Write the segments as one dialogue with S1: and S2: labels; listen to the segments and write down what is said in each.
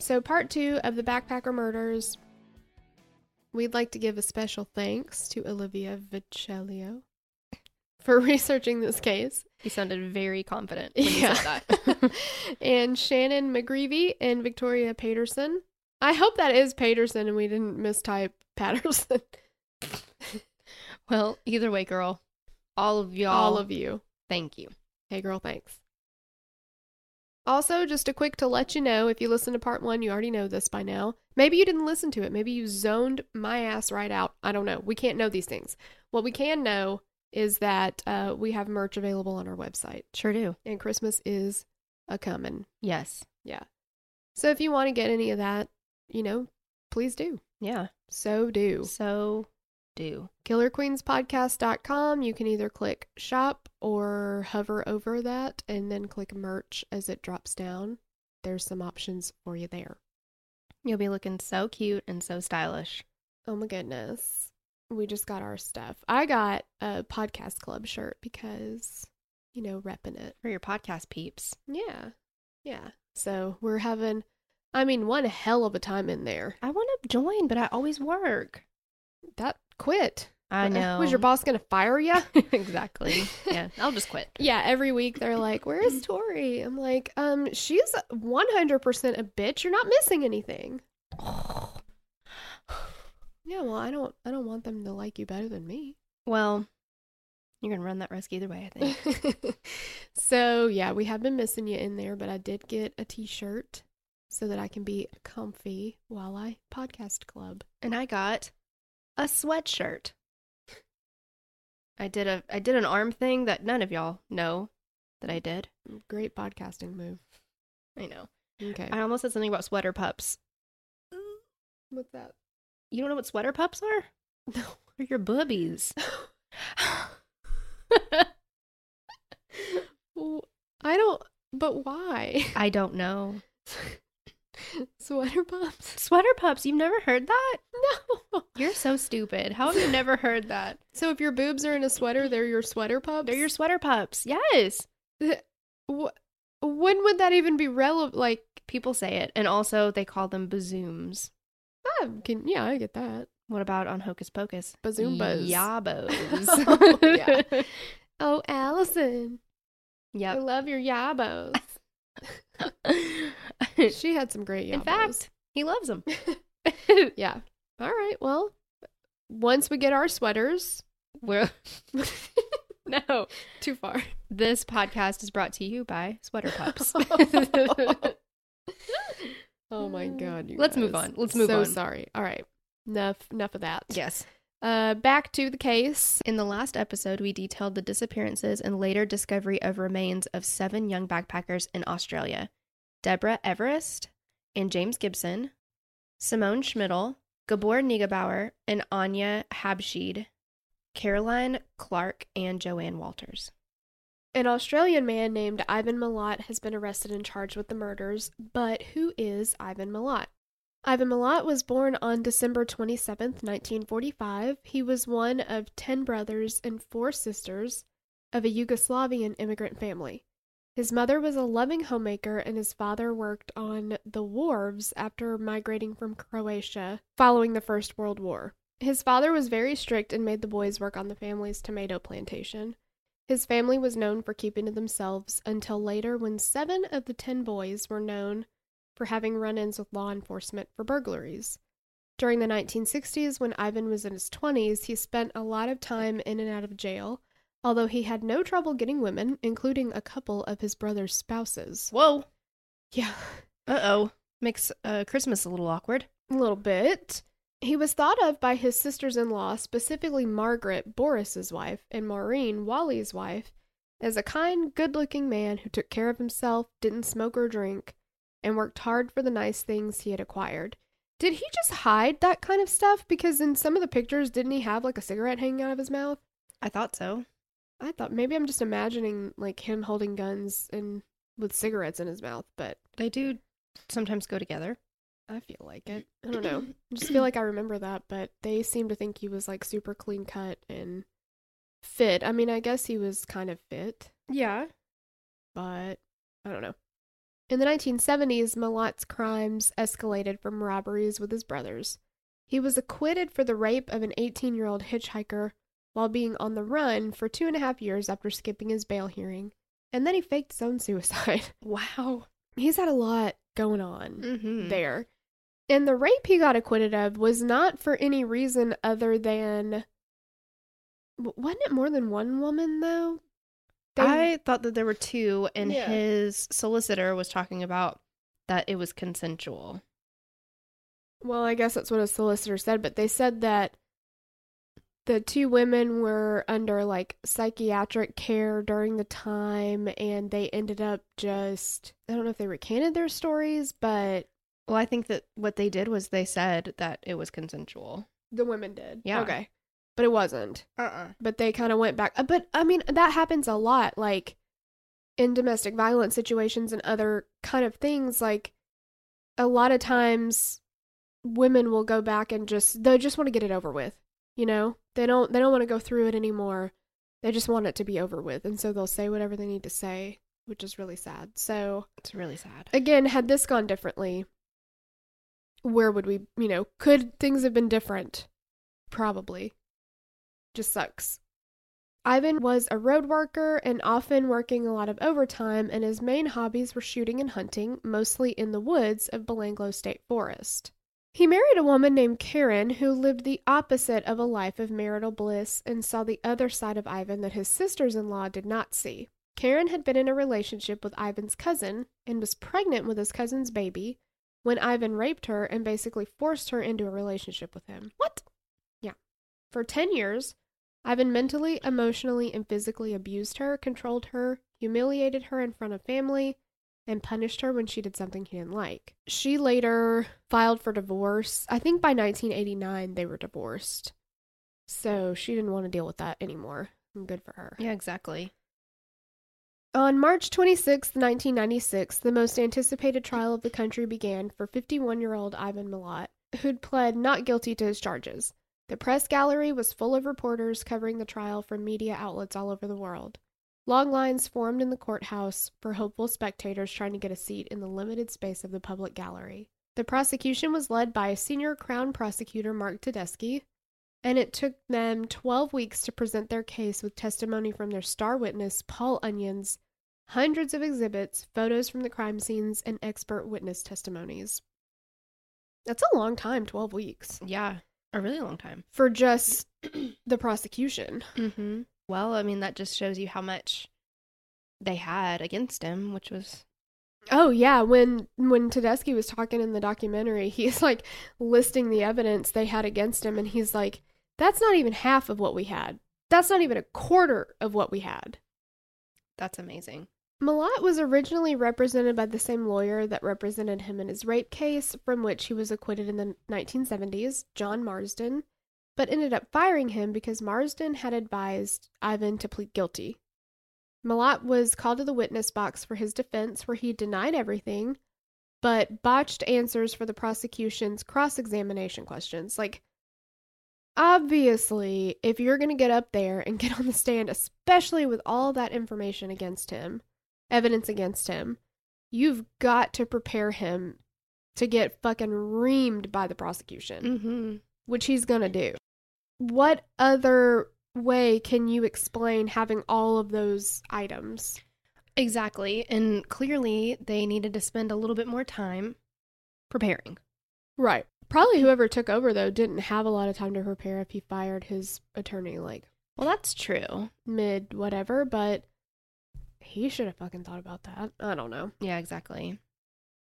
S1: So part two of the backpacker murders. We'd like to give a special thanks to Olivia Viccellio for researching this case.
S2: He sounded very confident when he
S1: Yeah.
S2: said that.
S1: and Shannon McGreevy and Victoria Paterson. I hope that is Paterson and we didn't mistype Patterson.
S2: well, either way, girl, all of y'all,
S1: All of you.
S2: thank you.
S1: Hey, girl, thanks. Also, just a quick to let you know if you listen to part one, you already know this by now. Maybe you didn't listen to it. Maybe you zoned my ass right out. I don't know. We can't know these things. What we can know is that uh, we have merch available on our website,
S2: Sure do.
S1: and Christmas is a coming.
S2: Yes.
S1: Yeah. So if you want to get any of that, you know, please do.
S2: Yeah.
S1: So do.
S2: So do.
S1: KillerQueensPodcast.com. You can either click shop or hover over that and then click merch as it drops down. There's some options for you there.
S2: You'll be looking so cute and so stylish.
S1: Oh my goodness. We just got our stuff. I got a podcast club shirt because, you know, repping it.
S2: For your podcast peeps.
S1: Yeah. Yeah. So we're having, I mean, one hell of a time in there.
S2: I want to join, but I always work.
S1: That quit.
S2: I know.
S1: Was your boss going to fire you?
S2: exactly. Yeah. I'll just quit.
S1: Yeah, every week they're like, "Where's Tori?" I'm like, "Um, she's 100% a bitch. You're not missing anything." Yeah, well, I don't I don't want them to like you better than me.
S2: Well, you're going to run that risk either way, I think.
S1: so, yeah, we have been missing you in there, but I did get a t-shirt so that I can be comfy while I podcast club.
S2: and I got a sweatshirt. I did a I did an arm thing that none of y'all know that I did.
S1: Great podcasting move.
S2: I know.
S1: Okay.
S2: I almost said something about sweater pups.
S1: What's that?
S2: You don't know what sweater pups are?
S1: No.
S2: They're your boobies.
S1: I don't but why?
S2: I don't know.
S1: Sweater pups?
S2: Sweater pups, you've never heard that?
S1: No.
S2: You're so stupid. How have you never heard that?
S1: So if your boobs are in a sweater, they're your sweater pups?
S2: They're your sweater pups. Yes.
S1: Wh- when would that even be relevant? Like,
S2: People say it. And also they call them bazooms.
S1: I can, yeah, I get that.
S2: What about on Hocus Pocus?
S1: Bazoombas.
S2: Yabos.
S1: Oh, yeah. Oh, Allison,
S2: Yep.
S1: I love your yabos. she had some great yabos.
S2: In fact, he loves them.
S1: yeah. All right. Well, once we get our sweaters,
S2: We're no.
S1: too far.
S2: This podcast is brought to you by Sweater Pups.
S1: oh my god.
S2: Let's move on. Let's move
S1: so
S2: on.
S1: So sorry. All right. Enough. Enough of that.
S2: yes.
S1: Uh, back to the case.
S2: In the last episode, we detailed the disappearances and later discovery of remains of seven young backpackers in Australia Deborah Everist and James Gibson, Simone Schmidl, Gabor Neugebauer, and Anja Habschied, Caroline Clarke, and Joanne Walters.
S1: An Australian man named Ivan Milat has been arrested and charged with the murders, but who is Ivan Milat? Ivan Milat was born on December 27, 1945. He was one of 10 brothers and 4 sisters of a Yugoslavian immigrant family. His mother was a loving homemaker, and his father worked on the wharves after migrating from Croatia following the First World War. His father was very strict and made the boys work on the family's tomato plantation. His family was known for keeping to themselves until later, when seven of the ten boys were known for having run ins with law enforcement for burglaries. During the 1960s, when Ivan was in his 20s, he spent a lot of time in and out of jail, although he had no trouble getting women, including a couple of his brother's spouses.
S2: Whoa.
S1: Yeah,
S2: Uh oh. Makes uh, Christmas a little awkward.
S1: a little bit. He was thought of by his sisters in law, specifically Margaret, Boris's wife, and Maureen, Wally's wife, as a kind, good looking man who took care of himself, didn't smoke or drink, and worked hard for the nice things he had acquired. Did he just hide that kind of stuff? Because in some of the pictures, didn't he have like a cigarette hanging out of his mouth?
S2: I thought so.
S1: I thought maybe I'm just imagining like him holding guns and with cigarettes in his mouth, but
S2: They do sometimes go together.
S1: I feel like it. I don't know. I just feel like I remember that, but they seem to think he was like super clean cut and fit. I mean, I guess he was kind of fit,
S2: Yeah.
S1: but I don't know. In the 1970s, Milat's crimes escalated from robberies with his brothers. He was acquitted for the rape of an 18 year old hitchhiker while being on the run for two and a half years after skipping his bail hearing, and then he faked his own suicide.
S2: Wow.
S1: He's had a lot going on
S2: Mm-hmm.
S1: there. And the rape he got acquitted of was not for any reason other than. Wasn't it more than one woman, though? They-
S2: I thought that there were two, and
S1: Yeah.
S2: his solicitor was talking about that it was consensual.
S1: Well, I guess that's what a solicitor said, but they said that the two women were under like psychiatric care during the time and they ended up just I don't know if they recanted their stories, but
S2: Well, I think that what they did was they said that it was consensual.
S1: the women did.
S2: Yeah.
S1: Okay. But it wasn't.
S2: Uh-uh.
S1: but they kind of went back. uh, But I mean, that happens a lot, like in domestic violence situations and other kind of things. Like a lot of times, women will go back and just they just want to get it over with. You know, they don't they don't want to go through it anymore. They just want it to be over with, and so they'll say whatever they need to say, which is really sad. So
S2: It's really sad.
S1: again, had this gone differently, where would we, you know, could things have been different? Probably. Just sucks. Ivan was a road worker and often working a lot of overtime, and his main hobbies were shooting and hunting, mostly in the woods of Belanglo State Forest. He married a woman named Karen who lived the opposite of a life of marital bliss and saw the other side of Ivan that his sisters in law did not see. Karen had been in a relationship with Ivan's cousin and was pregnant with his cousin's baby when Ivan raped her and basically forced her into a relationship with him. What? Yeah. For 10 years, Ivan mentally, emotionally, and physically abused her, controlled her, humiliated her in front of family, and punished her when she did something he didn't like. She later filed for divorce. I think by 1989 they were divorced. So she didn't want to deal with that anymore. And Good for her.
S2: Yeah, exactly.
S1: On March 26, 1996, the most anticipated trial of the country began for 51 year old Ivan Milat, who'd pled not guilty to his charges. The press gallery was full of reporters covering the trial from media outlets all over the world. Long lines formed in the courthouse for hopeful spectators trying to get a seat in the limited space of the public gallery. The prosecution was led by senior Crown prosecutor Mark Tedeschi, and it took them 12 weeks to present their case with testimony from their star witness, Paul Onions, hundreds of exhibits, photos from the crime scenes, and expert witness testimonies. That's a long time, 12 weeks,
S2: Yeah, a really long time.
S1: for just the prosecution.
S2: Mm-hmm. Well, I mean, that just shows you how much they had against him, which was
S1: Oh yeah, when when Tedeschi was talking in the documentary, he's like listing the evidence they had against him and he's like that's not even half of what we had. That's not even a quarter of what we had.
S2: that's amazing.
S1: Milat was originally represented by the same lawyer that represented him in his rape case, from which he was acquitted in the 1970s, John Marsden, but ended up firing him because Marsden had advised Ivan to plead guilty. Milat was called to the witness box for his defense, where he denied everything, but botched answers for the prosecution's cross examination questions. Like, obviously, if you're going to get up there and get on the stand, especially with all that information against him, evidence against him, you've got to prepare him to get fucking reamed by the prosecution,
S2: Mm-hmm.
S1: which he's gonna do. What other way can you explain having all of those items?
S2: Exactly. And clearly, they needed to spend a little bit more time preparing.
S1: Right. Probably whoever took over though didn't have a lot of time to prepare if he fired his attorney like
S2: Well, that's true.
S1: mid whatever, but he should have fucking thought about that. I don't know.
S2: Yeah, exactly.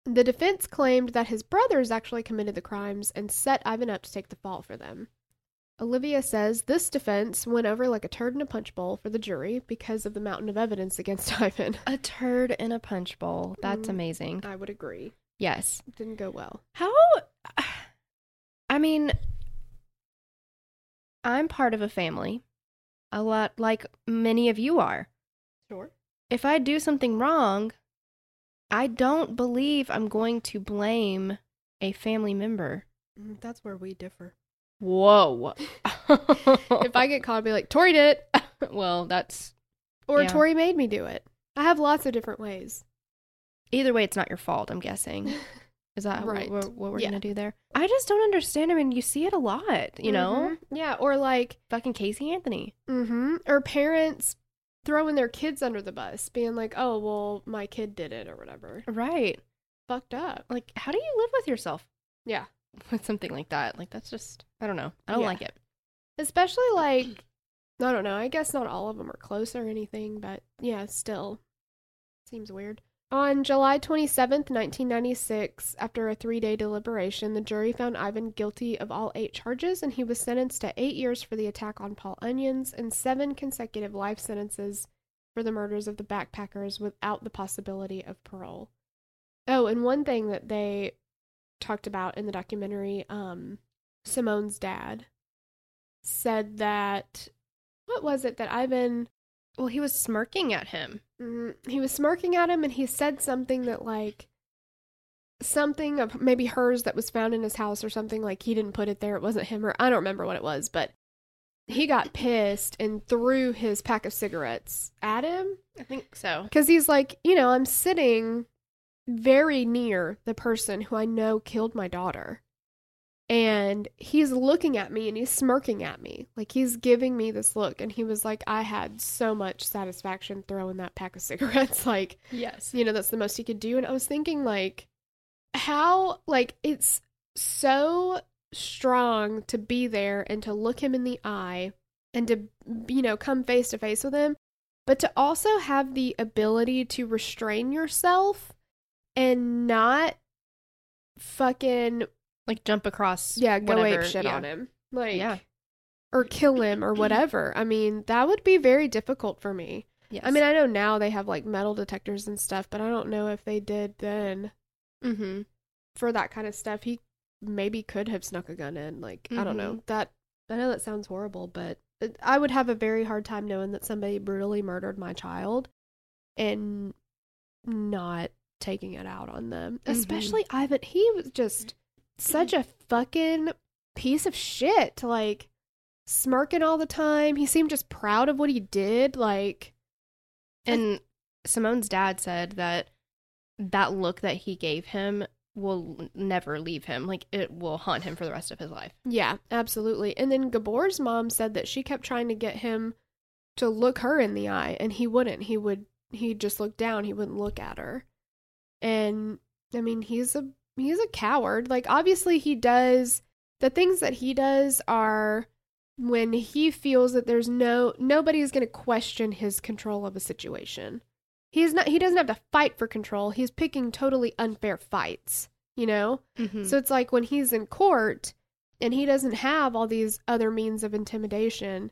S1: The defense claimed that his brothers actually committed the crimes and set Ivan up to take the fall for them. Olivia says this defense went over like a turd in a punch bowl for the jury because of the mountain of evidence against Ivan.
S2: A turd in a punch bowl. That's
S1: Mm.
S2: amazing.
S1: I would agree.
S2: Yes.
S1: It didn't go well.
S2: How? I mean, I'm part of a family, a lot like many of you are.
S1: Sure.
S2: If I do something wrong, I don't believe I'm going to blame a family member.
S1: Mm, That's where we differ.
S2: Whoa.
S1: if I get caught, I'd be like, Tori did it.
S2: well, that's
S1: Or
S2: Yeah.
S1: Tori made me do it. I have lots of different ways.
S2: either way, it's not your fault, I'm guessing. Is that
S1: Right.
S2: what, what, what we're
S1: Yeah.
S2: going to do there? I just don't understand. I mean, you see it a lot, you know?
S1: Mhm. Yeah. Or like,
S2: Fucking Casey Anthony.
S1: Mm hmm. or parents throwing their kids under the bus, being like, oh, well, my kid did it or whatever.
S2: Right.
S1: Fucked up.
S2: Like, how do you live with yourself
S1: Yeah.
S2: with something like that? Like, that's just, I don't know. I don't
S1: Yeah.
S2: like it.
S1: Especially like, I don't know. I guess not all of them are close or anything, but yeah, still seems weird. On July 27th, 1996, after a three day deliberation, the jury found Ivan guilty of all eight charges and he was sentenced to eight years for the attack on Paul Onions and seven consecutive life sentences for the murders of the backpackers without the possibility of parole. Oh, and one thing that they talked about in the documentary, um, Simone's dad said that what was it that Ivan
S2: Well, he was smirking at him.
S1: Mm, he was smirking at him and he said something that like something of maybe hers that was found in his house or something like he didn't put it there it wasn't him or I don't remember what it was but he got pissed and threw his pack of cigarettes at him
S2: I think so.
S1: cuz he's like you know I'm sitting very near the person who I know killed my daughter and he's looking at me and he's smirking at me. Like he's giving me this look. And he was like i had so much satisfaction throwing that pack of cigarettes. Like
S2: Yes.
S1: you know that's the most he could do. And i was thinking like how like it's so strong to be there and to look him in the eye and to you know come face to face with him but to also have the ability to restrain yourself and not fucking
S2: Like jump across.
S1: yeah, go
S2: whatever.
S1: ape shit
S2: yeah.
S1: on him. Like,
S2: Yeah.
S1: or kill him or whatever. I mean, that would be very difficult for me.
S2: Yes.
S1: I mean, I know now they have like metal detectors and stuff, but I don't know if they did then
S2: mm-hmm.
S1: for that kind of stuff. He maybe could have snuck a gun in. Like, I don't know. That I know that sounds horrible, but I would have a very hard time knowing that somebody brutally murdered my child and not taking it out on them.
S2: Mhm.
S1: Especially Ivan. He was just such a fucking piece of shit. To like smirking all the time. He seemed just proud of what he did. Like
S2: And Simone's dad said that that look that he gave him will never leave him. Like it will haunt him for the rest of his life.
S1: Yeah, absolutely. And then Gabor's mom said that she kept trying to get him to look her in the eye and he wouldn't. He would he'd just look down, he wouldn't look at her. And I mean, he's a he's a coward. Like obviously he does the things that he does are when he feels that there's no nobody is going to question his control of a situation. He's not he doesn't have to fight for control. He's picking totally unfair fights, you know?
S2: Mm-hmm.
S1: So it's like when he's in court and he doesn't have all these other means of intimidation,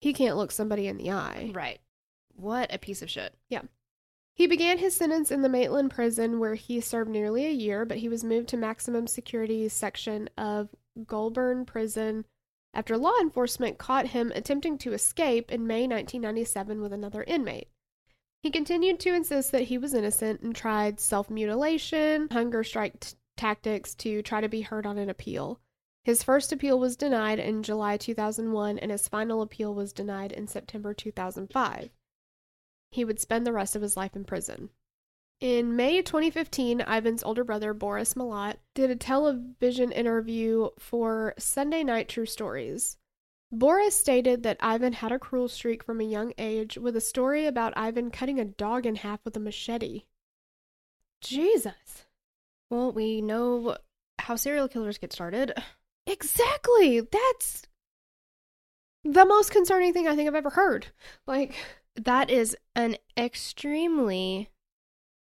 S1: he can't look somebody in the eye.
S2: right. What a piece of shit.
S1: He began his sentence in the Maitland prison where he served nearly a year, but he was moved to maximum security section of Goulburn prison after law enforcement caught him attempting to escape in May 1997 with another inmate. He continued to insist that he was innocent and tried self mutilation, hunger strike t- tactics to try to be heard on an appeal. His first appeal was denied in July 2001, and his final appeal was denied in September 2005. He would spend the rest of his life in prison. In May 2015, Ivan's older brother, Boris Milat, did a television interview for Sunday Night True Stories. Boris stated that Ivan had a cruel streak from a young age, with a story about Ivan cutting a dog in half with a machete. Jesus.
S2: Well, we know how serial killers get started.
S1: Exactly. That's the most concerning thing I think I've ever heard. Like,
S2: That is an extremely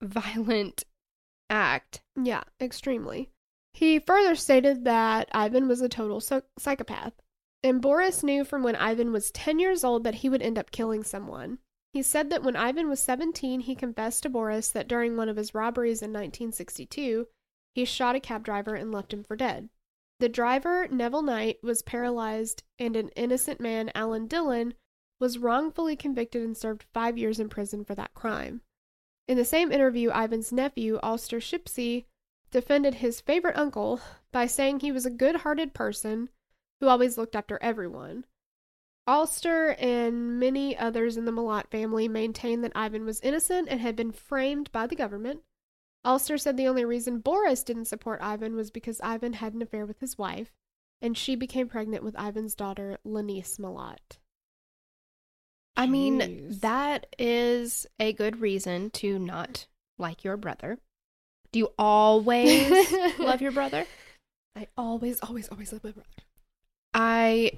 S2: violent act.
S1: yeah, extremely. He further stated that Ivan was a total psychopath, and Boris knew from when Ivan was 10 years old that he would end up killing someone. He said that when Ivan was 17, he confessed to Boris that during one of his robberies in 1962, he shot a cab driver and left him for dead. The driver, Neville Knight, was paralyzed, and an innocent man, Alan Dillon, was wrongfully convicted and served five years in prison for that crime. In the same interview, Ivan's nephew, Alster Shipsey, defended his favorite uncle by saying he was a good hearted person who always looked after everyone. Alster and many others in the Milat family maintained that Ivan was innocent and had been framed by the government. Alster said the only reason Boris didn't support Ivan was because Ivan had an affair with his wife, and she became pregnant with Ivan's daughter, Lenice Milat.
S2: I mean,
S1: Jeez.
S2: that is a good reason to not like your brother. Do you always love your brother?
S1: I always, always, always love my brother.
S2: I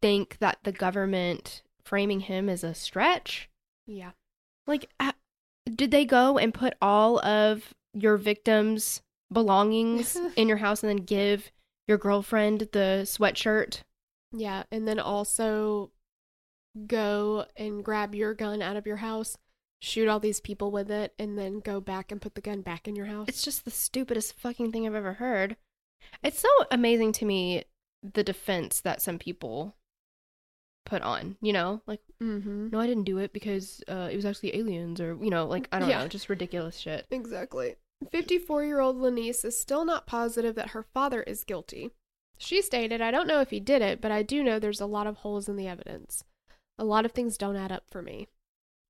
S2: think that the government framing him is a stretch.
S1: Yeah.
S2: Like, did they go and put all of your victims' belongings in your house and then give your girlfriend the sweatshirt?
S1: Yeah, and then also go and grab your gun out of your house, shoot all these people with it, and then go back and put the gun back in your house.
S2: It's just the stupidest fucking thing I've ever heard. It's so amazing to me the defense that some people put on, you know? Like,
S1: mm-hmm.
S2: no, I didn't do it because uh, it was actually aliens or, you know, like, I don't
S1: Yeah.
S2: know, just ridiculous shit.
S1: Exactly. 54 year old Lenice is still not positive that her father is guilty. She stated, I don't know if he did it, but I do know there's a lot of holes in the evidence. A lot of things don't add up for me.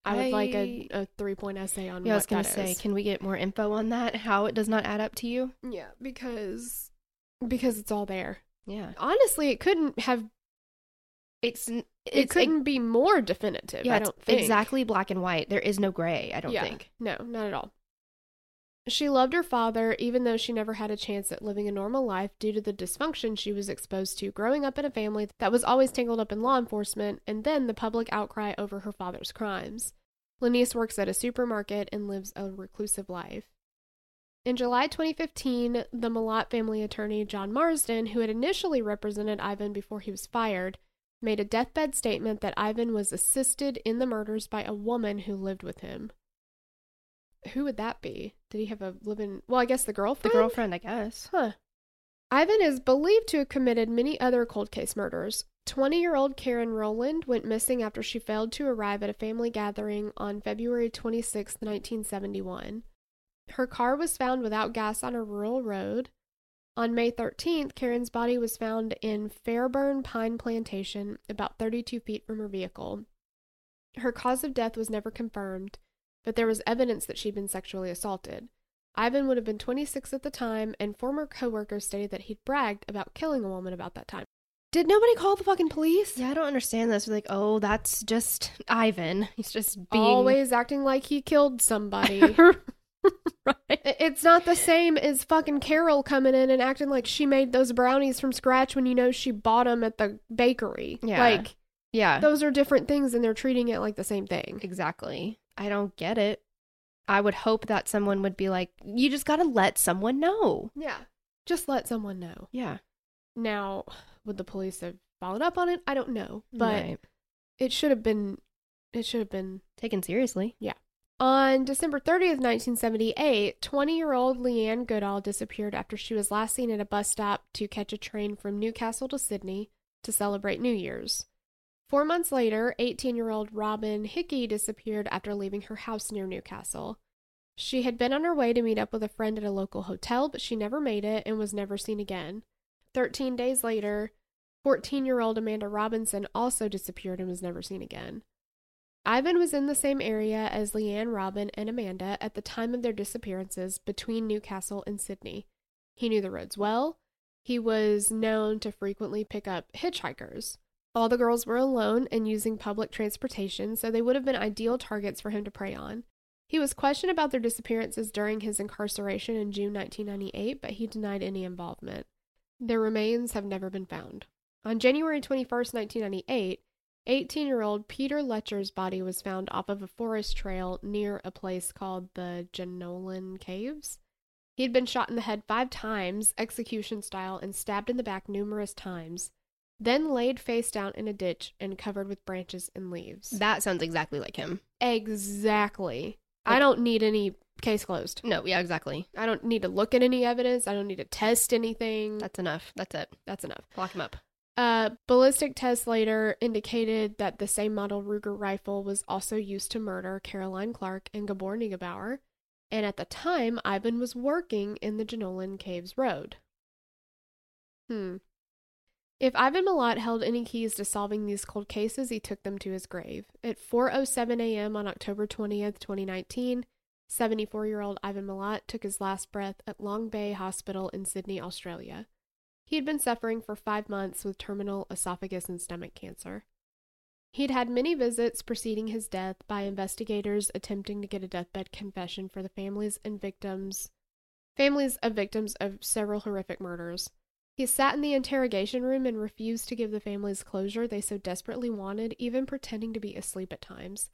S1: I would like a three point essay on
S2: Yeah, I was gonna say,
S1: is.
S2: can we get more info on that? How it does not add up to you?
S1: Yeah, because because it's all there.
S2: Yeah.
S1: Honestly, it couldn't have
S2: It's,
S1: it
S2: it's
S1: couldn't be more definitive.
S2: yeah,
S1: I don't think.
S2: exactly black and white. There is no gray, I don't
S1: Yeah.
S2: think.
S1: No, not at all. She loved her father, even though she never had a chance at living a normal life due to the dysfunction she was exposed to growing up in a family that was always tangled up in law enforcement and then the public outcry over her father's crimes. Lenice works at a supermarket and lives a reclusive life. In July 2015, the Milat family attorney John Marsden, who had initially represented Ivan before he was fired, made a deathbed statement that Ivan was assisted in the murders by a woman who lived with him. Who would that be? Did he have a living? Well, I guess the
S2: The
S1: girlfriend.
S2: girlfriend, I guess.
S1: Huh. Ivan is believed to have committed many other cold case murders. 20 year old Karen Rowland went missing after she failed to arrive at a family gathering on February 26, 1971. Her car was found without gas on a rural road. On May 13th, Karen's body was found in Fairbairn Pine Plantation, about 32 feet from her vehicle. Her cause of death was never confirmed, but there was evidence that she'd been sexually assaulted. Ivan would have been 26 at the time, and former coworkers stated that he'd bragged about killing a woman about that time. Did nobody call the fucking police?
S2: Yeah, I don't understand this. Like, oh, that's just Ivan. He's just being
S1: Always acting like he killed somebody.
S2: right.
S1: It's not the same as fucking Carol coming in and acting like she made those brownies from scratch when you know she bought them at the bakery.
S2: Yeah.
S1: Like,
S2: Yeah,
S1: those are different things and they're treating it like the same thing.
S2: exactly. I don't get it. I would hope that someone would be like, you just got to let someone know.
S1: Yeah. Just let someone know.
S2: Yeah,
S1: Now, would the police have followed up on it? I don't know. But
S2: Right.
S1: it should have been it should have been
S2: taken seriously. Yeah.
S1: On December 30th, 1978, 20 year old Leanne Goodall disappeared after she was last seen at a bus stop to catch a train from Newcastle to Sydney to celebrate New Year's. Four months later, 18 year old Robin Hickey disappeared after leaving her house near Newcastle. She had been on her way to meet up with a friend at a local hotel, but she never made it and was never seen again. 13 days later, 14 year old Amanda Robinson also disappeared and was never seen again. Ivan was in the same area as Leanne, Robin, and Amanda at the time of their disappearances between Newcastle and Sydney. He knew the roads well. He was known to frequently pick up hitchhikers. All the girls were alone and using public transportation, so they would have been ideal targets for him to prey on. He was questioned about their disappearances during his incarceration in June 1998, but he denied any involvement. Their remains have never been found. On January 21, 1998, 18 year old Peter Letcher's body was found off of a forest trail near a place called the Jenolan Caves. He had been shot in the head five times, execution style, and stabbed in the back numerous times, then laid face down in a ditch and covered with branches and leaves.
S2: That sounds exactly like him.
S1: Exactly. I don't need any case closed.
S2: No, yeah, exactly.
S1: I don't need to look at any evidence. I don't need to test anything.
S2: That's enough. That's it.
S1: That's enough.
S2: Lock him up.
S1: Uh, ballistic tests later indicated that the same model Ruger rifle was also used to murder Caroline Clarke and Gabor Neugebauer, and at the time, Ivan was working in the Jenolan Caves Road. Hmm. If Ivan Milat held any keys to solving these cold cases, he took them to his grave. At 4:07 a.m. on October 20th, 2019, 74-year-old Ivan Milat took his last breath at Long Bay Hospital in Sydney, Australia. He had been suffering for 5 months with terminal esophagus and stomach cancer. He'd had many visits preceding his death by investigators attempting to get a deathbed confession for the families and victims families of victims of several horrific murders. He sat in the interrogation room and refused to give the families closure they so desperately wanted, even pretending to be asleep at times.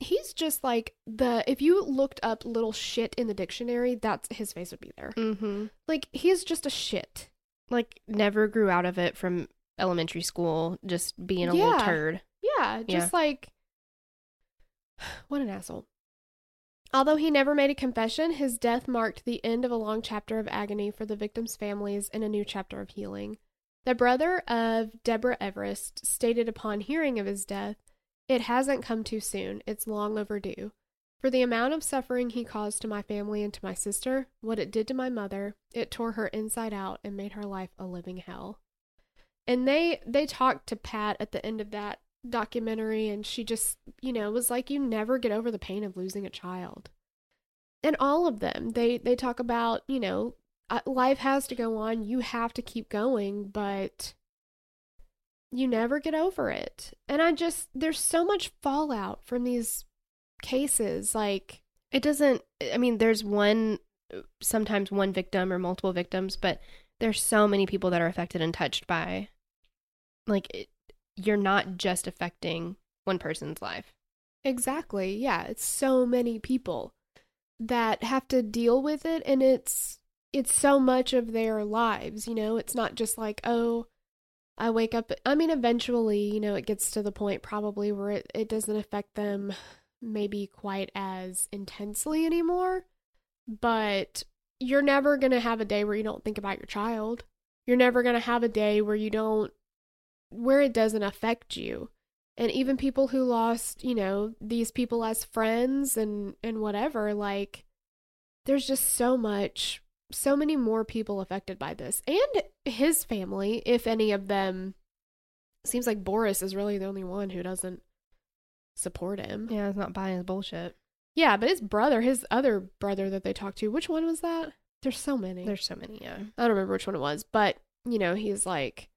S1: He's just like the if you looked up little shit in the dictionary, that's his face would be there.
S2: Mm-hmm.
S1: Like he's just a shit.
S2: Like never grew out of it from elementary school, just being a little
S1: Yeah.
S2: turd.
S1: Yeah, just like what an asshole. Although he never made a confession, his death marked the end of a long chapter of agony for the victims' families and a new chapter of healing. The brother of Deborah Everist stated upon hearing of his death, It hasn't come too soon. It's long overdue. For the amount of suffering he caused to my family and to my sister, what it did to my mother, it tore her inside out and made her life a living hell. And they they talked to Pat at the end of that documentary and she just, you know, was like you never get over the pain of losing a child. And all of them, they they talk about, you know, uh, life has to go on, you have to keep going, but you never get over it. And I just there's so much fallout from these cases like
S2: It doesn't. I mean, there's one, sometimes one victim or multiple victims, but there's so many people that are affected and touched by. Like, you're not just affecting one person's life.
S1: Exactly. Yeah, it's so many people that have to deal with it and it's it's so much of their lives, you know? It's not just like, "Oh, I wake up." I mean, eventually, you know, it gets to the point probably where it, it doesn't affect them maybe quite as intensely anymore, but you're never going to have a day where you don't think about your child. You're never going to have a day where you don't where it doesn't affect you. And even people who lost you know these people as friends and and whatever like there's just so much so many more people affected by this. And his family if any of them seems like boris is really the only one who doesn't support him.
S2: Yeah, it's not buying his bullshit.
S1: yeah but his brother his other brother that they talked to which one was that? There's so many.
S2: There's so many, yeah.
S1: I don't remember which one it was, but you know, he's like,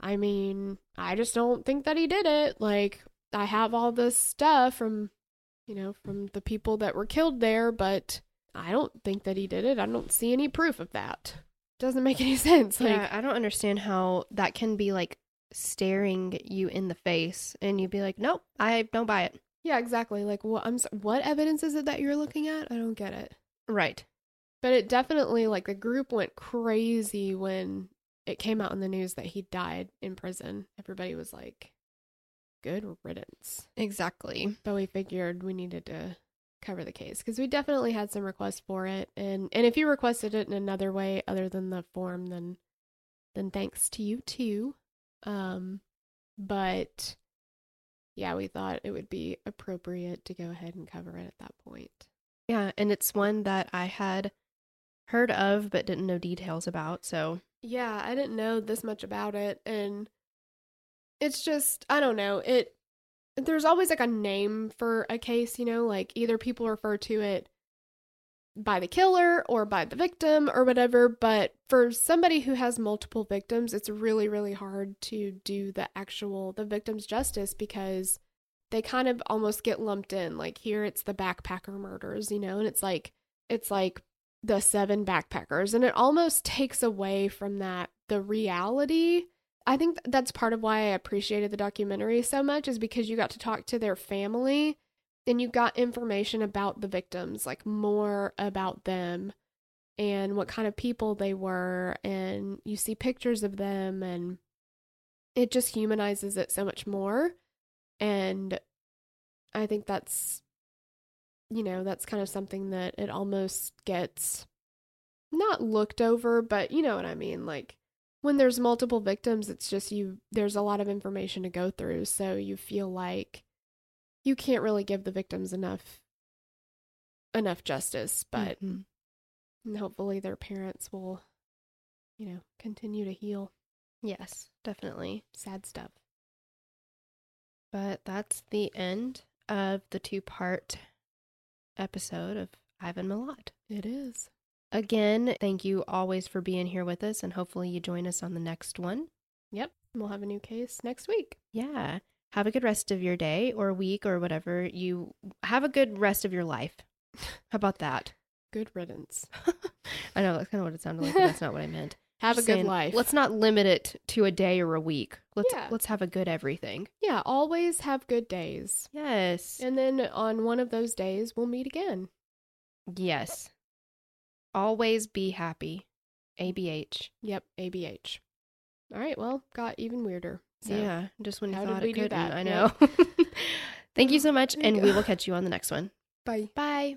S1: I mean, I just don't think that he did it. Like, I have all this stuff from, you know, from the people that were killed there, but I don't think that he did it. I don't see any proof of that. Doesn't make any sense. Like,
S2: yeah, I don't understand how that can be like staring you in the face and you'd be like, nope, I don't buy it.
S1: yeah, exactly. Like, what I'm, what evidence is it that you're looking at? I don't get it.
S2: Right.
S1: But it definitely, like, the group went crazy when it came out in the news that he died in prison. Everybody was like, good riddance.
S2: Exactly.
S1: but we figured we needed to cover the case because we definitely had some requests for it and and if you requested it in another way other than the form then then thanks to you too um but yeah we thought it would be appropriate to go ahead and cover it at that point
S2: Yeah, and it's one that I had heard of but didn't know details about. So,
S1: yeah i didn't know this much about it and it's just i don't know it there's always like a name for a case, you know, like either people refer to it by the killer or by the victim or whatever. But for somebody who has multiple victims, it's really, really hard to do the actual the victim's justice because they kind of almost get lumped in. Like here it's the backpacker murders, you know, and it's like it's like the seven backpackers and it almost takes away from that the reality. I think that's part of why I appreciated the documentary so much is because you got to talk to their family and you got information about the victims, like more about them and what kind of people they were and you see pictures of them and it just humanizes it so much more and I think that's you know, that's kind of something that it almost gets not looked over, but you know what I mean, like when there's multiple victims, it's just you, there's a lot of information to go through. So you feel like you can't really give the victims enough, enough justice, but
S2: Mhm.
S1: hopefully their parents will, you know, continue to heal.
S2: Yes, definitely.
S1: Sad stuff.
S2: But that's the end of the two part episode of Ivan Milat.
S1: It is.
S2: Again, thank you always for being here with us, and hopefully you join us on the next one.
S1: Yep. We'll have a new case next week.
S2: Yeah. Have a good rest of your day or week or whatever. You have a good rest of your life. How about that?
S1: Good riddance.
S2: I know that's kind of what it sounded like, but that's not what I meant.
S1: Have a good life.
S2: Let's not limit it to a day or a week. Let's
S1: Yeah.
S2: let's have a good everything.
S1: yeah, always have good days.
S2: Yes.
S1: And then on one of those days, we'll meet again.
S2: yes. Always be happy. ABH.
S1: Yep, ABH. All right, well, got even weirder. So.
S2: yeah. Just when you thought
S1: we
S2: it couldn't.
S1: that?
S2: I know. Thank you so much, and we will catch you on the next one.
S1: Bye.
S2: Bye.